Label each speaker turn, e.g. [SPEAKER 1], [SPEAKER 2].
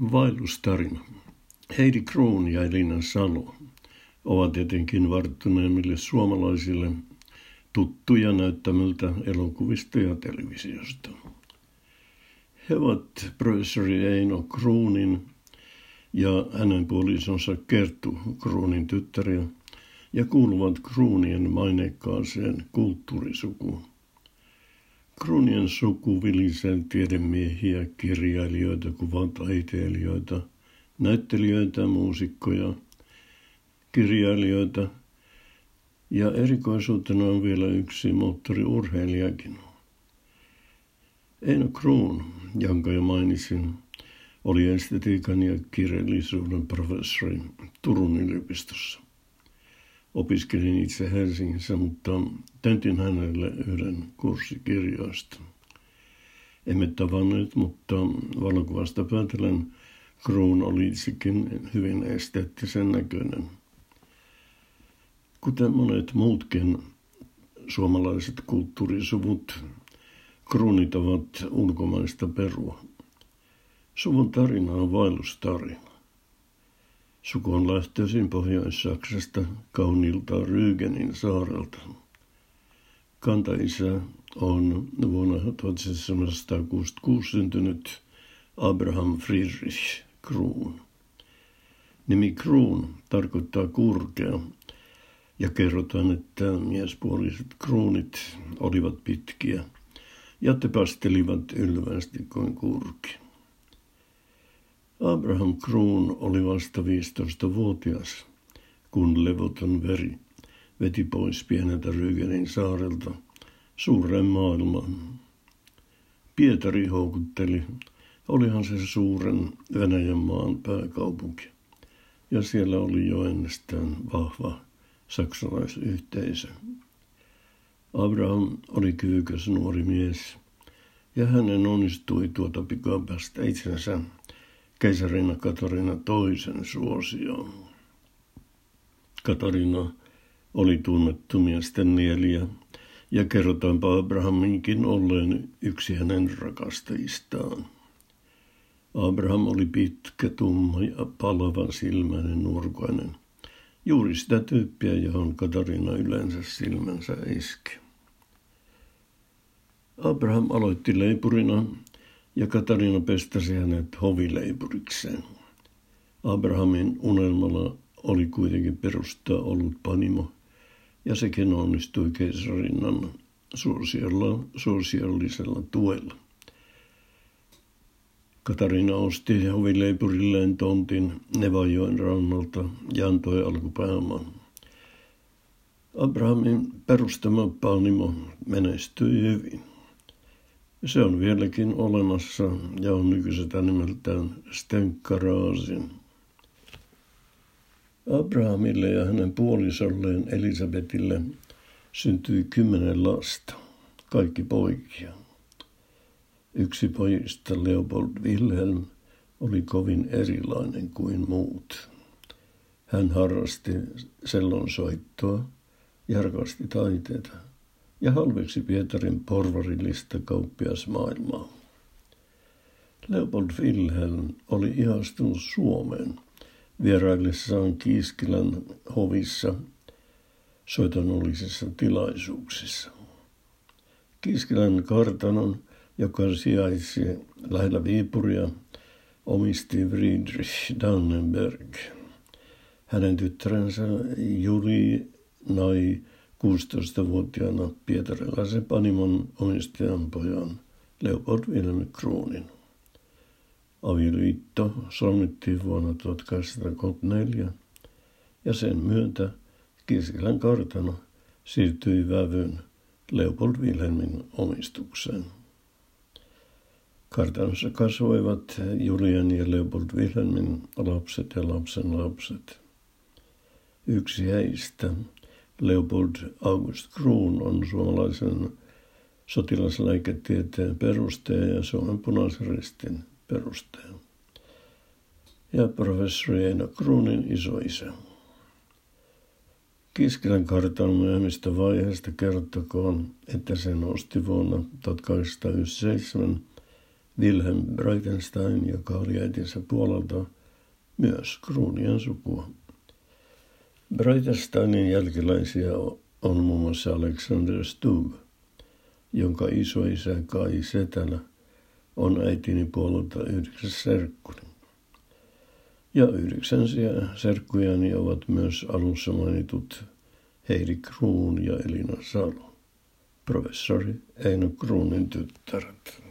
[SPEAKER 1] Vaellustarina. Heidi Kroon ja Elina Salo ovat etenkin varttuneemmille suomalaisille tuttuja näyttämältä elokuvista ja televisiosta. He ovat professori Eino Kruunin ja hänen puolisonsa Kerttu Kruunin tyttäriä ja kuuluvat Kruunien maineikkaaseen kulttuurisukuun. Kruunien suku vilisee tiedemiehiä, kirjailijoita, kuvataiteilijoita, näyttelijöitä, muusikkoja, kirjailijoita ja erikoisuutena on vielä yksi moottoriurheilijakin. Eino Kruun, jonka jo mainitsin, oli estetiikan ja kirjallisuuden professori Turun yliopistossa. Opiskelin itse Helsingissä, mutta tentin hänelle yhden kurssikirjoista. Emme tavanneet, mutta valokuvasta päätellen Kruun oli itsekin hyvin esteettisen näköinen. Kuten monet muutkin suomalaiset kulttuurisuvut, kruunit ovat ulkomaista perua. Suvun tarina on vaellustarina. Suku on lähtöisin Pohjois-Saksasta kaunilta Rygenin saarelta. Kantaisä on vuonna 1766 syntynyt Abraham Friedrich Kruun. Nimi Kruun tarkoittaa kurkea ja kerrotaan, että miespuoliset kruunit olivat pitkiä ja tepastelivat ylvästi kuin kurki. Abraham Kruun oli vasta 15-vuotias, kun levoton veri veti pois pieneltä Rygenin saarelta suuren maailman. Pietari houkutteli, olihan se suuren Venäjän maan pääkaupunki, ja siellä oli jo ennestään vahva saksalaisyhteisö. Abraham oli kyykäs nuori mies, ja hänen onnistui tuota pikaa päästä itsensä keisarina Katarina toisen suosioon. Katarina oli tunnettu miesten nieliä, ja kerrotaanpa Abrahaminkin olleen yksi hänen rakastajistaan. Abraham oli pitkä, tumma ja palavan silmäinen nurkainen. Juuri sitä tyyppiä, johon Katarina yleensä silmänsä iski. Abraham aloitti leipurina ja Katarina pestasi hänet hovileipurikseen. Abrahamin unelmalla oli kuitenkin perustaa ollut panimo, ja sekin onnistui keisarinnan suosiollisella tuella. Katarina osti hovileipurilleen tontin Nevajoen rannalta ja antoi alkupääoman. Abrahamin perustama panimo menestyi hyvin. Se on vieläkin olemassa ja on nykyiseltä nimeltään Stenkaraasin. Abrahamille ja hänen puolisolleen Elisabetille syntyi kymmenen lasta, kaikki poikia. Yksi pojista, Leopold Wilhelm, oli kovin erilainen kuin muut. Hän harrasti sellonsoittoa ja rakasti taiteita ja halveksi Pietarin porvarillista kauppiasmaailmaa. Leopold Wilhelm oli ihastunut Suomeen vieraillessaan Kiiskilän hovissa soitanollisissa tilaisuuksissa. Kiiskilän kartanon, joka sijaitsi lähellä Viipuria, omisti Friedrich Dannenberg. Hänen tyttärensä Juri nai 16-vuotiaana pietarilaisen panimon omistajan pojan Leopold Wilhelm Kruunin. Avioliitto solmittiin vuonna 1834 ja sen myötä Kirsilän kartano siirtyi vävyn Leopold Wilhelmin omistukseen. Kartanossa kasvoivat Julian ja Leopold Wilhelmin lapset ja lapsen lapset. Yksi heistä, Leopold August Kruun on suomalaisen sotilaslääketieteen perustaja ja Suomen punaisen ristin. Ja professori Eino Kruunin isoisä. Kiskilän kartan myöhemmistä vaiheista kertokoon, että sen osti vuonna 1897 Wilhelm Breitenstein, joka oli äitinsä puolelta myös kruunien sukua. Breitensteinin jälkeläisiä on muun muassa Alexander Stubb, jonka isoisä Kai Setälä on äitini puolelta yhdeksäs serkkuni. Ja yhdeksänsiä serkkujani ovat myös alussa mainitut Heidi Kruun ja Elina Salo, professori Eino Kruunin tyttäret.